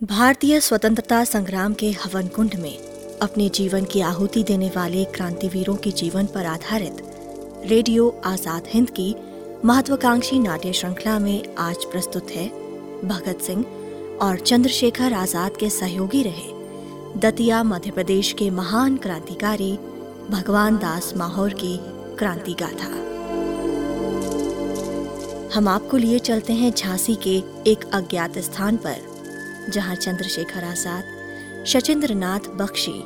भारतीय स्वतंत्रता संग्राम के हवन कुंड में अपने जीवन की आहुति देने वाले क्रांतिवीरों के जीवन पर आधारित रेडियो आज़ाद हिंद की महत्वाकांक्षी नाट्य श्रृंखला में आज प्रस्तुत है भगत सिंह और चंद्रशेखर आज़ाद के सहयोगी रहे दतिया मध्य प्रदेश के महान क्रांतिकारी भगवान दास माहौर की क्रांति गाथा। हम आपको लिए चलते हैं झांसी के एक अज्ञात स्थान पर। जहाँ चंद्रशेखर आज़ाद शचेंद्र नाथ बख्शी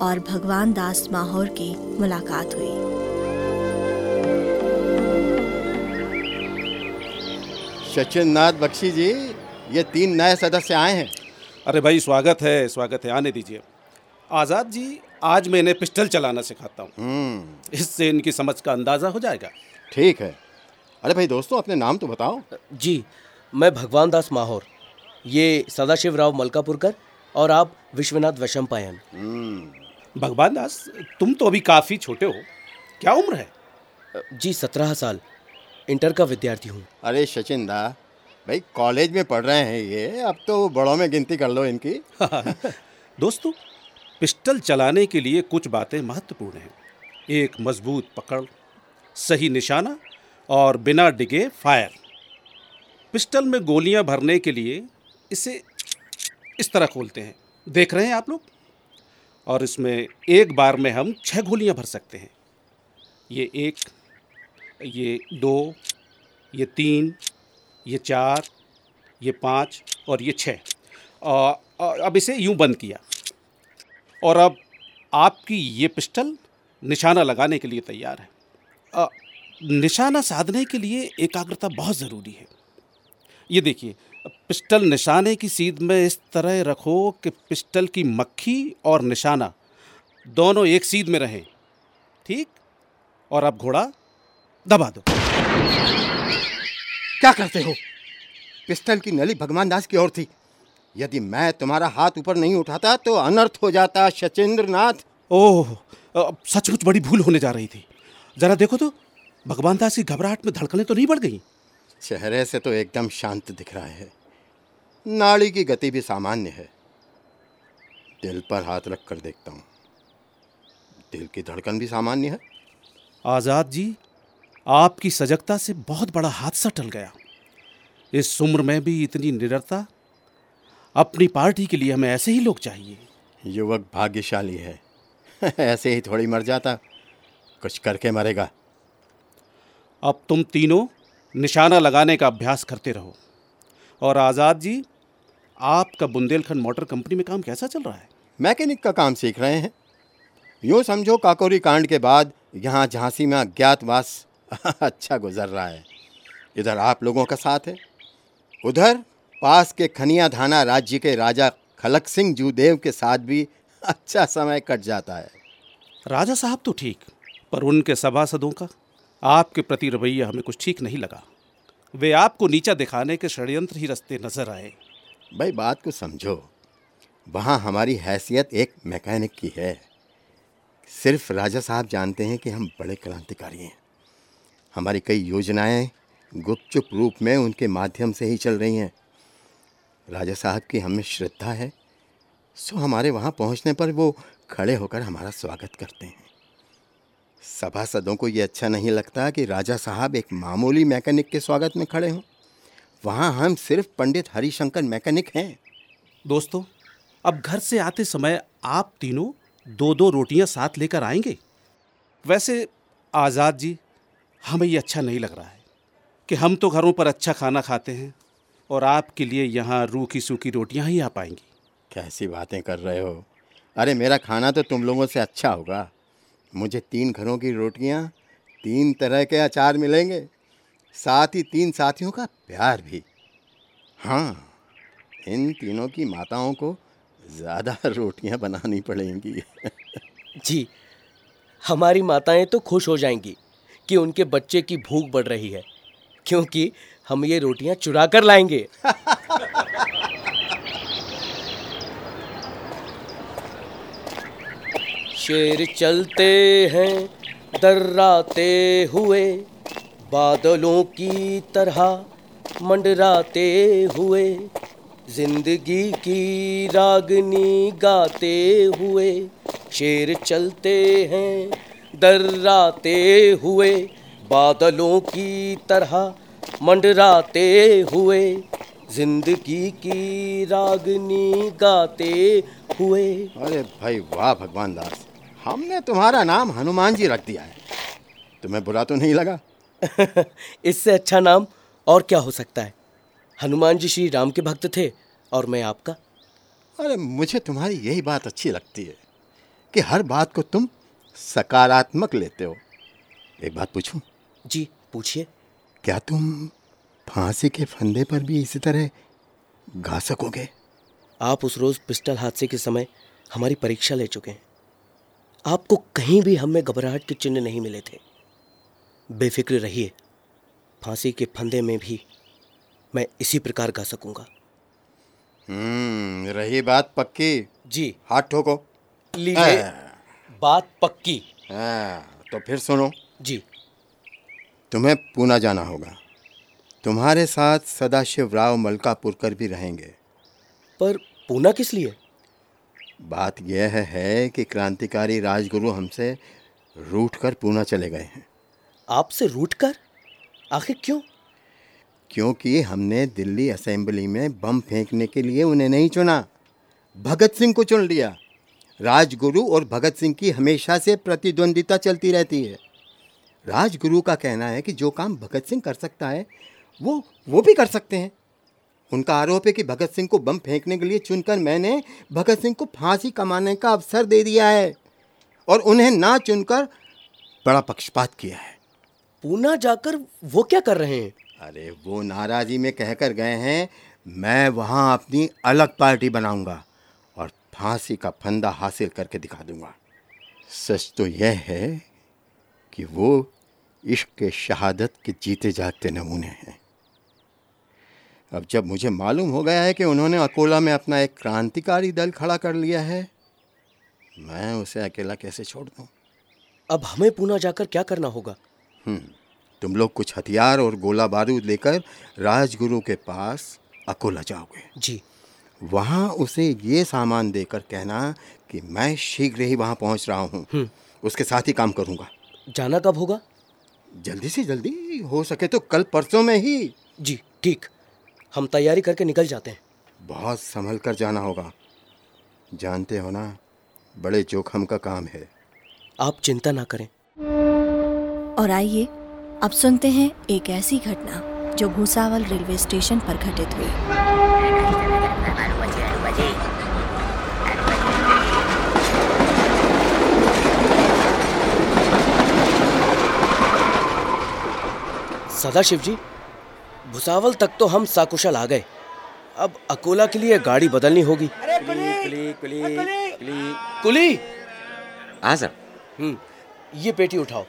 और भगवान दास माहौर की मुलाकात हुई। सचिन नाथ बख्शी जी ये तीन नए सदस्य आए हैं। अरे भाई स्वागत है स्वागत है। आने दीजिए। आज़ाद जी आज मैं इन्हें पिस्टल चलाना सिखाता हूँ। इससे इनकी समझ का अंदाज़ा हो जाएगा। ठीक है। अरे भाई दोस्तों अपने नाम तो बताओ। जी मैं भगवान दास माहौर। ये सदाशिव राव मलकापुरकर और आप विश्वनाथ वशंपायन। भगवान दास तुम तो अभी काफ़ी छोटे हो। क्या उम्र है? जी सत्रह साल। इंटर का विद्यार्थी हूँ। अरे सचिन दा भाई कॉलेज में पढ़ रहे हैं ये अब तो बड़ों में गिनती कर लो इनकी। दोस्तों पिस्टल चलाने के लिए कुछ बातें महत्वपूर्ण हैं। एक मज़बूत पकड़ सही निशाना और बिना डिगे फायर। पिस्टल में गोलियाँ भरने के लिए इसे इस तरह खोलते हैं। देख रहे हैं आप लोग? और इसमें एक बार में हम छह गोलियाँ भर सकते हैं। ये एक ये दो ये तीन ये चार ये पाँच और ये छः अब इसे यूँ बंद किया। और अब आपकी ये पिस्टल निशाना लगाने के लिए तैयार है। अ, निशाना साधने के लिए एकाग्रता बहुत ज़रूरी है। ये देखिए पिस्टल निशाने की सीध में इस तरह रखो कि पिस्टल की मक्खी और निशाना दोनों एक सीध में रहें। ठीक? और अब घोड़ा दबा दो। क्या करते हो? पिस्टल की नली भगवान दास की ओर थी। यदि मैं तुम्हारा हाथ ऊपर नहीं उठाता तो अनर्थ हो जाता सचिंद्र नाथ ओह सचमुच बड़ी भूल होने जा रही थी। जरा देखो तो भगवान दास की घबराहट में धड़कने तो नहीं बढ़ गई। चेहरे से तो एकदम शांत दिख रहा है। नाड़ी की गति भी सामान्य है। दिल पर हाथ रख कर देखता हूँ। दिल की धड़कन भी सामान्य है। आज़ाद जी आपकी सजगता से बहुत बड़ा हादसा टल गया। इस उम्र में भी इतनी निडरता अपनी पार्टी के लिए हमें ऐसे ही लोग चाहिए। युवक भाग्यशाली है। ऐसे ही थोड़ी मर जाता कुछ करके मरेगा। अब तुम तीनों निशाना लगाने का अभ्यास करते रहो। और आज़ाद जी आपका बुंदेलखंड मोटर कंपनी में काम कैसा चल रहा है? मैकेनिक का काम सीख रहे हैं। यूँ समझो काकोरी कांड के बाद यहाँ झांसी में अज्ञातवास अच्छा गुजर रहा है। इधर आप लोगों का साथ है। उधर पास के खनिया धाना राज्य के राजा खलक सिंह जूदेव के साथ भी अच्छा समय कट जाता है। राजा साहब तो ठीक पर उनके सभासदों का आपके प्रति रवैया हमें कुछ ठीक नहीं लगा। वे आपको नीचा दिखाने के षड्यंत्र ही रस्ते नज़र आए। भाई, बात को समझो। वहाँ हमारी हैसियत एक मैकेनिक की है। सिर्फ़ राजा साहब जानते हैं कि हम बड़े क्रांतिकारी हैं। हमारी कई योजनाएँ गुपचुप रूप में उनके माध्यम से ही चल रही हैं। राजा साहब की हमें श्रद्धा है, सो हमारे वहाँ पहुँचने पर वो खड़े होकर हमारा स्वागत करते हैं। सभासदों को ये अच्छा नहीं लगता कि राजा साहब एक मामूली मैकेनिक के स्वागत में खड़े हों। वहाँ हम सिर्फ़ पंडित हरिशंकर मैकेनिक हैं। दोस्तों अब घर से आते समय आप तीनों दो दो रोटियाँ साथ लेकर आएँगे? वैसे आज़ाद जी हमें ये अच्छा नहीं लग रहा है कि हम तो घरों पर अच्छा खाना खाते हैं और आपके लिए यहाँ रूखी सूखी रोटियाँ ही आ पाएँगी। कैसी बातें कर रहे हो? अरे मेरा खाना तो तुम लोगों से अच्छा होगा। मुझे तीन घरों की रोटियाँ तीन तरह के अचार मिलेंगे। साथ ही तीन साथियों का प्यार भी। हाँ इन तीनों की माताओं को ज़्यादा रोटियाँ बनानी पड़ेंगी। जी, हमारी माताएँ तो खुश हो जाएँगी कि उनके बच्चे की भूख बढ़ रही है, क्योंकि हम ये रोटियाँ चुरा कर लाएँगे। शेर चलते हैं, दर्राते हुए। बादलों की तरह मंडराते हुए, ज़िंदगी की रागनी गाते हुए, शेर चलते हैं दर्राते हुए, बादलों की तरह मंडराते हुए, ज़िंदगी की रागनी गाते हुए। अरे भाई वाह भगवान दास, हमने तुम्हारा नाम हनुमान जी रख दिया है। तुम्हें बुरा तो नहीं लगा? इससे अच्छा नाम और क्या हो सकता है? हनुमान जी श्री राम के भक्त थे और मैं आपका। अरे मुझे तुम्हारी यही बात अच्छी लगती है कि हर बात को तुम सकारात्मक लेते हो। एक बात पूछूँ? जी पूछिए। क्या तुम फांसी के फंदे पर भी इसी तरह गा सकोगे? आप उस रोज पिस्टल हादसे के समय हमारी परीक्षा ले चुके हैं। आपको कहीं भी हमें घबराहट के चिन्ह नहीं मिले थे। बेफिक्र रहिए। फांसी के फंदे में भी मैं इसी प्रकार गा सकूँगा। हम्म रही बात पक्की। जी। हाथ ठोको। लीजिए बात पक्की। हाँ, तो फिर सुनो। जी। तुम्हें पूना जाना होगा। तुम्हारे साथ सदाशिव राव मलकापुरकर भी रहेंगे। पर पूना किस लिए? बात यह है कि क्रांतिकारी राजगुरु हमसे रूठ कर पूना चले गए हैं। आपसे रूट कर? आखिर क्यों? क्योंकि हमने दिल्ली असेंबली में बम फेंकने के लिए उन्हें नहीं चुना। भगत सिंह को चुन लिया। राजगुरु और भगत सिंह की हमेशा से प्रतिद्वंदिता चलती रहती है। राजगुरु का कहना है कि जो काम भगत सिंह कर सकता है, वो वो भी कर सकते हैं। उनका आरोप है कि भगत सिंह को बम फेंकने के लिए चुनकर मैंने भगत सिंह को फांसी कमाने का अवसर दे दिया है और उन्हें ना चुनकर बड़ा पक्षपात किया है। पूना जाकर वो क्या कर रहे हैं? अरे वो नाराजी में कहकर गए हैं मैं वहाँ अपनी अलग पार्टी बनाऊँगा और फांसी का फंदा हासिल करके दिखा दूँगा। सच तो यह है कि वो इश्क के शहादत के जीते जागते नमूने हैं। अब जब मुझे मालूम हो गया है कि उन्होंने अकोला में अपना एक क्रांतिकारी दल खड़ा कर लिया है मैं उसे अकेला कैसे छोड़ दूँ? अब हमें पूना जाकर क्या करना होगा? तुम लोग कुछ हथियार और गोला बारूद लेकर राजगुरु के पास अकोला जाओगे। जी। वहाँ उसे ये सामान देकर कहना कि मैं शीघ्र ही वहाँ पहुँच रहा हूँ। उसके साथ ही काम करूँगा। जाना कब होगा? जल्दी से जल्दी हो सके तो कल परसों में ही। जी ठीक। हम तैयारी करके निकल जाते हैं। बहुत संभल कर जाना होगा। जानते हो ना बड़े जोखम का काम है। आप चिंता ना करें। और आइए अब सुनते हैं एक ऐसी घटना जो भूसावल रेलवे स्टेशन पर घटित हुई। सदाशिव जी भुसावल तक तो हम साकुशल आ गए। अब अकोला के लिए गाड़ी बदलनी होगी। कुली कुली। कुली। कुली! हाँ सर। हम्म ये पेटी उठाओ।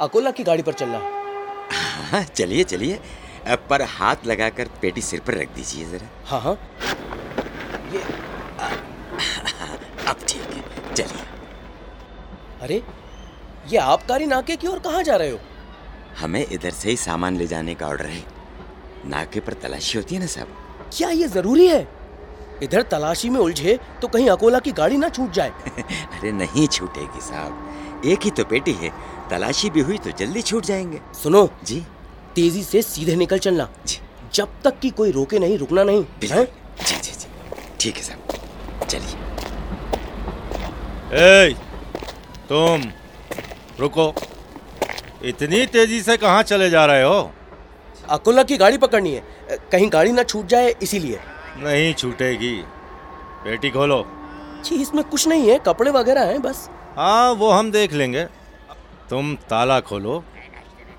अकोला की गाड़ी पर चलना। हाँ चलिए चलिए। पर हाथ लगाकर पेटी सिर पर रख दीजिए जरा। हाँ हाँ। ये अब ठीक है चलिए। अरे ये आबकारी नाके की ओर कहाँ जा रहे हो? हमें इधर से ही सामान ले जाने का ऑर्डर है। नाके पर तलाशी होती है ना साहब? क्या ये ज़रूरी है? इधर तलाशी में उलझे तो कहीं अकोला की गाड़ी ना छूट जाए। अरे नहीं छूटेगी साहब। एक ही तो पेटी है। तलाशी भी हुई तो जल्दी छूट जाएँगे। सुनो। जी। तेज़ी से सीधे निकल चलना। जी। जब तक कि कोई रोके नहीं रुकना नहीं। जी जी जी। ठीक है साहब। चलिए। ए, तुम रुको। इतनी तेज़ी से कहाँ चले जा रहे हो? अकोला की गाड़ी पकड़नी है। कहीं गाड़ी ना छूट जाए इसीलिए। नहीं छूटेगी। पेटी खोलो। जी इसमें कुछ नहीं है। कपड़े वगैरह हैं बस। हाँ वो हम देख लेंगे। तुम ताला खोलो।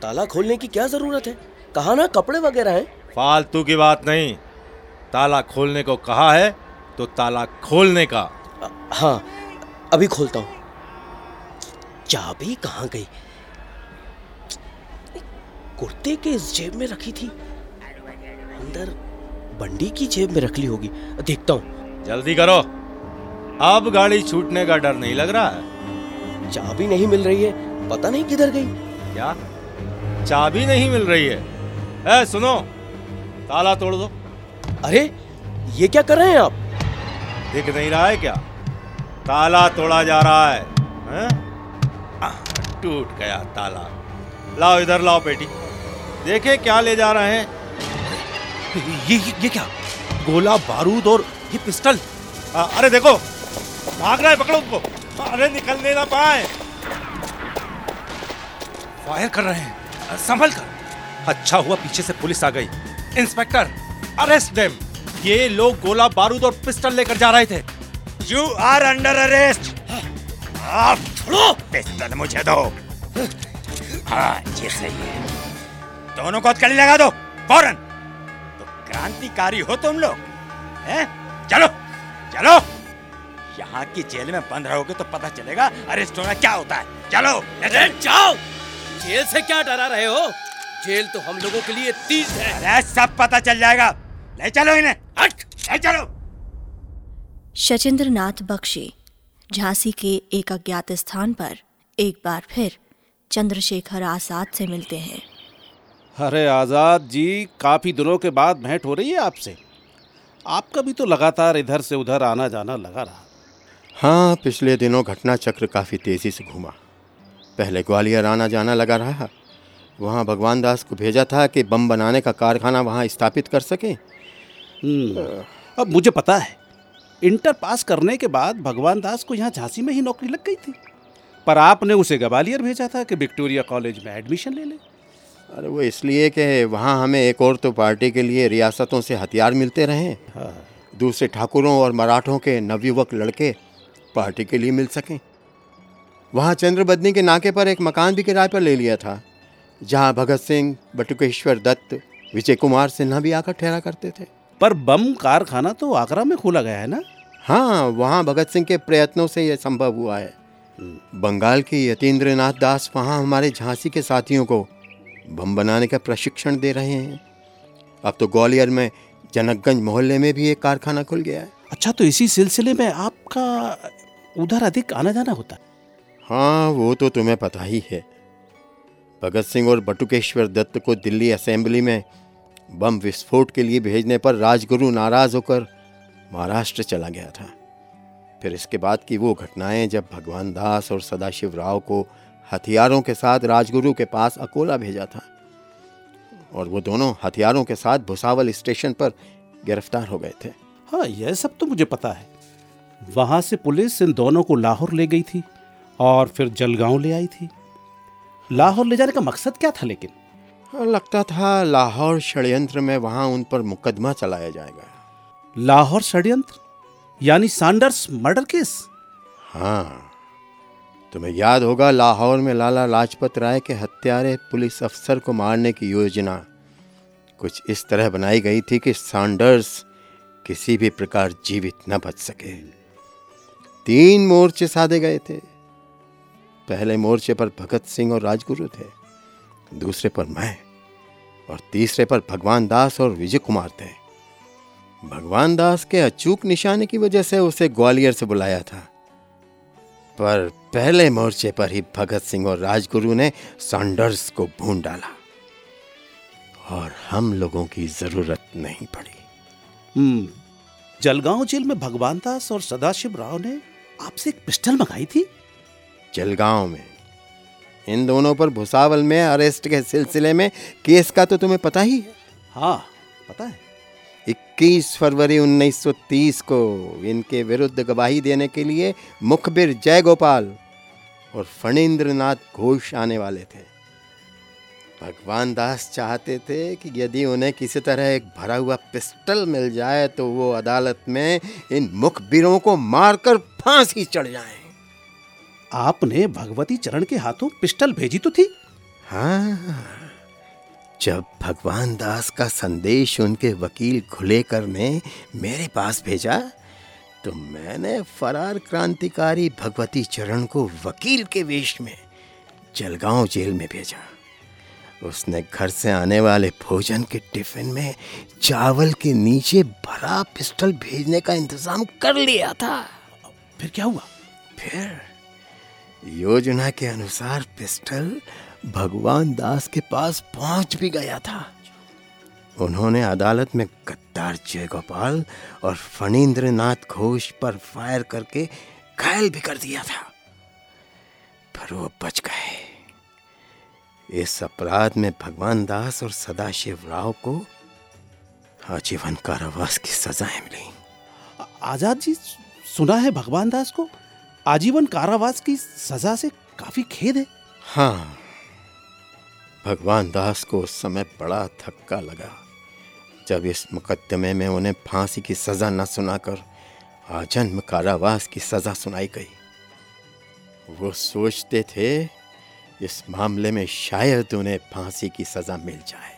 ताला खोलने की क्या ज़रूरत है? कहा ना कपड़े वगैरह हैं। फालतू की बात नहीं। ताला खोलने को कहा है तो ताला खोलने का। अ, हाँ अभी खोलता हूँ। चाबी कहाँ गई? कुर्ते के इस जेब में रखी थी। अंदर बंडी की जेब में रख ली होगी। देखता हूँ। जल्दी करो। अब गाड़ी छूटने का डर नहीं लग रहा है। चाबी नहीं मिल रही है। पता नहीं किधर गई। क्या? चाबी नहीं मिल रही है। ए सुनो। ताला तोड़ दो। अरे ये क्या कर रहे हैं आप? दिख नहीं रहा है क्या? ताला तोड़ा जा रहा है। हैं? टूट गया ताला। लाओ इधर लाओ बेटी। देखे क्या ले जा रहे हैं। ये ये, ये क्या? गोला बारूद और ये पिस्टल? आ, अरे देखो भाग रहा है पकड़ो उसको अरे निकलने ना पाए। फायर कर रहे हैं। संभल कर। अच्छा हुआ पीछे से पुलिस आ गई। इंस्पेक्टर अरेस्ट देम ये लोग गोला बारूद और पिस्टल लेकर जा रहे थे। यू आर अंडर अरेस्ट आप छोड़ो। पिस्तौल मुझे दो। हाँ ये सही है। दोनों को हथकड़ी लगा दो। फ़ौरन। तो क्रांतिकारी हो तुम लोग। हैं? चलो। चलो। यहाँ की जेल में बंद रहोगे तो पता चलेगा अरेस्ट होना क्या होता है। चलो। जाओ। जेल से क्या डरा रहे हो? जेल तो हम लोगों के लिए तीज है। अरे सब पता चल जाएगा। ले चलो इन्हें। हट! ले चलो। शचेंद्र नाथ बख्शी झांसी के एक अज्ञात स्थान पर एक बार फिर चंद्रशेखर आज़ाद से मिलते हैं। अरे आज़ाद जी काफ़ी दिनों के बाद भेंट हो रही है आपसे। आपका भी तो लगातार इधर से उधर आना जाना लगा रहा। हाँ पिछले दिनों घटना चक्र काफ़ी तेज़ी से घूमा। पहले ग्वालियर आना जाना लगा रहा। वहाँ भगवान दास को भेजा था कि बम बनाने का कारखाना वहाँ स्थापित कर सके। हम्म, अब मुझे पता है इंटर पास करने के बाद भगवान दास को यहाँ झांसी में ही नौकरी लग गई थी। पर आपने उसे ग्वालियर भेजा था कि विक्टोरिया कॉलेज में एडमिशन ले ले। अरे वो इसलिए कि वहाँ हमें एक और तो पार्टी के लिए रियासतों से हथियार मिलते रहे। हाँ। दूसरे ठाकुरों और मराठों के नवयुवक लड़के पार्टी के लिए मिल सकें। वहाँ चंद्रबदनी के नाके पर एक मकान भी किराए पर ले लिया था जहाँ भगत सिंह बटुकेश्वर दत्त विजय कुमार सिन्हा भी आकर ठहरा करते थे। पर बम कारखाना तो आगरा में खोला गया है ना? हाँ वहाँ भगत सिंह के प्रयत्नों से यह संभव हुआ है। बंगाल के यतीन्द्र दास वहाँ हमारे झांसी के साथियों को बम बनाने का प्रशिक्षण दे रहे हैं। अब तो ग्वालियर में जनकगंज मोहल्ले में भी एक कारखाना खुल गया है। अच्छा तो इसी सिलसिले में आपका उधर अधिक आना जाना होता है? हाँ वो तो तुम्हें पता ही है। भगत सिंह और बटुकेश्वर दत्त को दिल्ली असेंबली में बम विस्फोट के लिए भेजने पर राजगुरु नाराज़ होकर महाराष्ट्र चला गया था। फिर इसके बाद की वो घटनाएँ जब भगवान दास और सदाशिव राव को हथियारों के साथ राजगुरु के पास अकोला भेजा था और वो दोनों हथियारों के साथ भुसावल स्टेशन पर गिरफ़्तार हो गए थे। हाँ यह सब तो मुझे पता है। वहाँ से पुलिस इन दोनों को लाहौर ले गई थी। और फिर जलगांव ले आई थी। लाहौर ले जाने का मकसद क्या था लेकिन? लगता था लाहौर षड्यंत्र में वहाँ उन पर मुकदमा चलाया जाएगा। लाहौर षड्यंत्र? यानी सांडर्स मर्डर केस? हाँ। तुम्हें याद होगा लाहौर में लाला लाजपत राय के हत्यारे पुलिस अफसर को मारने की योजना। कुछ इस तरह बनाई गई थी कि सैंडर्स किसी भी प्रकार जीवित न बच सके। तीन मोर्चे साधे गए थे। पहले मोर्चे पर भगत सिंह और राजगुरु थे, दूसरे पर मैं और तीसरे पर भगवान दास और विजय कुमार थे। भगवान दास के अचूक निशाने की वजह से उसे ग्वालियर से बुलाया था। पर पहले मोर्चे पर ही भगत सिंह और राजगुरु ने सैंडर्स को भून डाला और हम लोगों की ज़रूरत नहीं पड़ी। हम्म जलगांव जेल में भगवान दास और सदाशिव राव ने आपसे एक पिस्टल मंगाई थी? जलगांव में। इन दोनों पर भुसावल में अरेस्ट के सिलसिले में केस का तो तुम्हें पता ही है। हाँ पता है। 21 फरवरी 1930 को इनके विरुद्ध गवाही देने के लिए मुखबिर जयगोपाल और फणींद्र नाथ घोष आने वाले थे। भगवान दास चाहते थे कि यदि उन्हें किसी तरह एक भरा हुआ पिस्टल मिल जाए तो वो अदालत में इन मुखबिरों को मारकर फांसी चढ़ जाएँ। आपने भगवती चरण के हाथों पिस्टल भेजी तो थी? हाँ जब भगवान दास का संदेश उनके वकील खुलेकर ने मेरे पास भेजा तो मैंने फरार क्रांतिकारी भगवती चरण को वकील के वेश में जलगांव जेल में भेजा। उसने घर से आने वाले भोजन के टिफ़िन में चावल के नीचे भरा पिस्टल भेजने का इंतज़ाम कर लिया था। फिर क्या हुआ? फिर योजना के अनुसार पिस्टल भगवान दास के पास पहुँच भी गया था। उन्होंने अदालत में गद्दार जयगोपाल और फणींद्र नाथ घोष पर फायर करके घायल भी कर दिया था। पर वो बच गए। इस अपराध में भगवान दास और सदाशिव राव को आजीवन कारावास की सजाएँ मिली। आज़ाद जी, सुना है भगवान दास को? आजीवन कारावास की सजा से काफ़ी खेद है। हाँ भगवान दास को उस समय बड़ा थक्का लगा। जब इस मुकदमे में उन्हें फांसी की सजा न सुनाकर आजन्म कारावास की सजा सुनाई गई। वो सोचते थे, इस मामले में शायद उन्हें फांसी की सजा मिल जाए।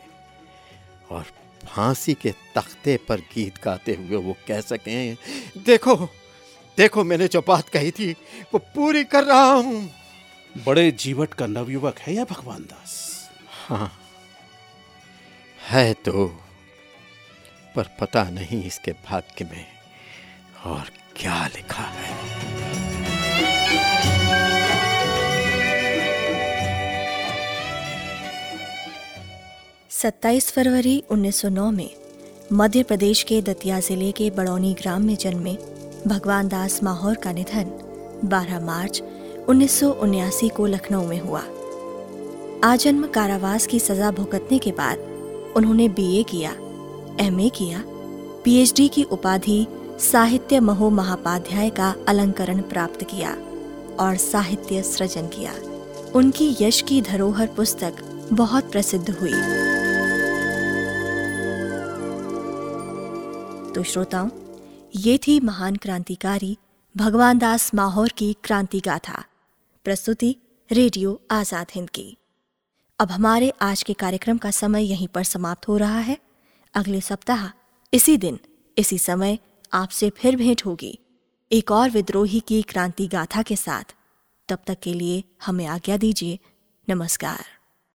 और फांसी के तख्ते पर गीत गाते हुए वो कह सकें, देखो देखो मैंने जो बात कही थी वो पूरी कर रहा हूँ। बड़े जीवट का नवयुवक है या भगवान दास। हाँ। है तो पर पता नहीं इसके भाग्य में और क्या लिखा है। सत्ताईस फरवरी 1909 में मध्य प्रदेश के दतिया ज़िले के बड़ौनी ग्राम में जन्मे भगवान दास माहौर का निधन 12 मार्च उन्नीस को लखनऊ में हुआ। आजन्म कारावास की सजा भुगतने के बाद उन्होंने बीए किया एमए किया पीएचडी की उपाधि साहित्य महो महापाध्याय का अलंकरण प्राप्त किया और साहित्य सृजन किया। उनकी यश की धरोहर पुस्तक बहुत प्रसिद्ध हुई। तो श्रोताओं ये थी महान क्रांतिकारी भगवान दास माहौर की क्रांति गाथा प्रस्तुति, रेडियो आज़ाद हिंद की। अब हमारे आज के कार्यक्रम का समय यहीं पर समाप्त हो रहा है। अगले सप्ताह, इसी दिन, इसी समय आपसे फिर भेंट होगी। एक और विद्रोही की क्रांति गाथा के साथ। तब तक के लिए हमें आज्ञा दीजिए, नमस्कार।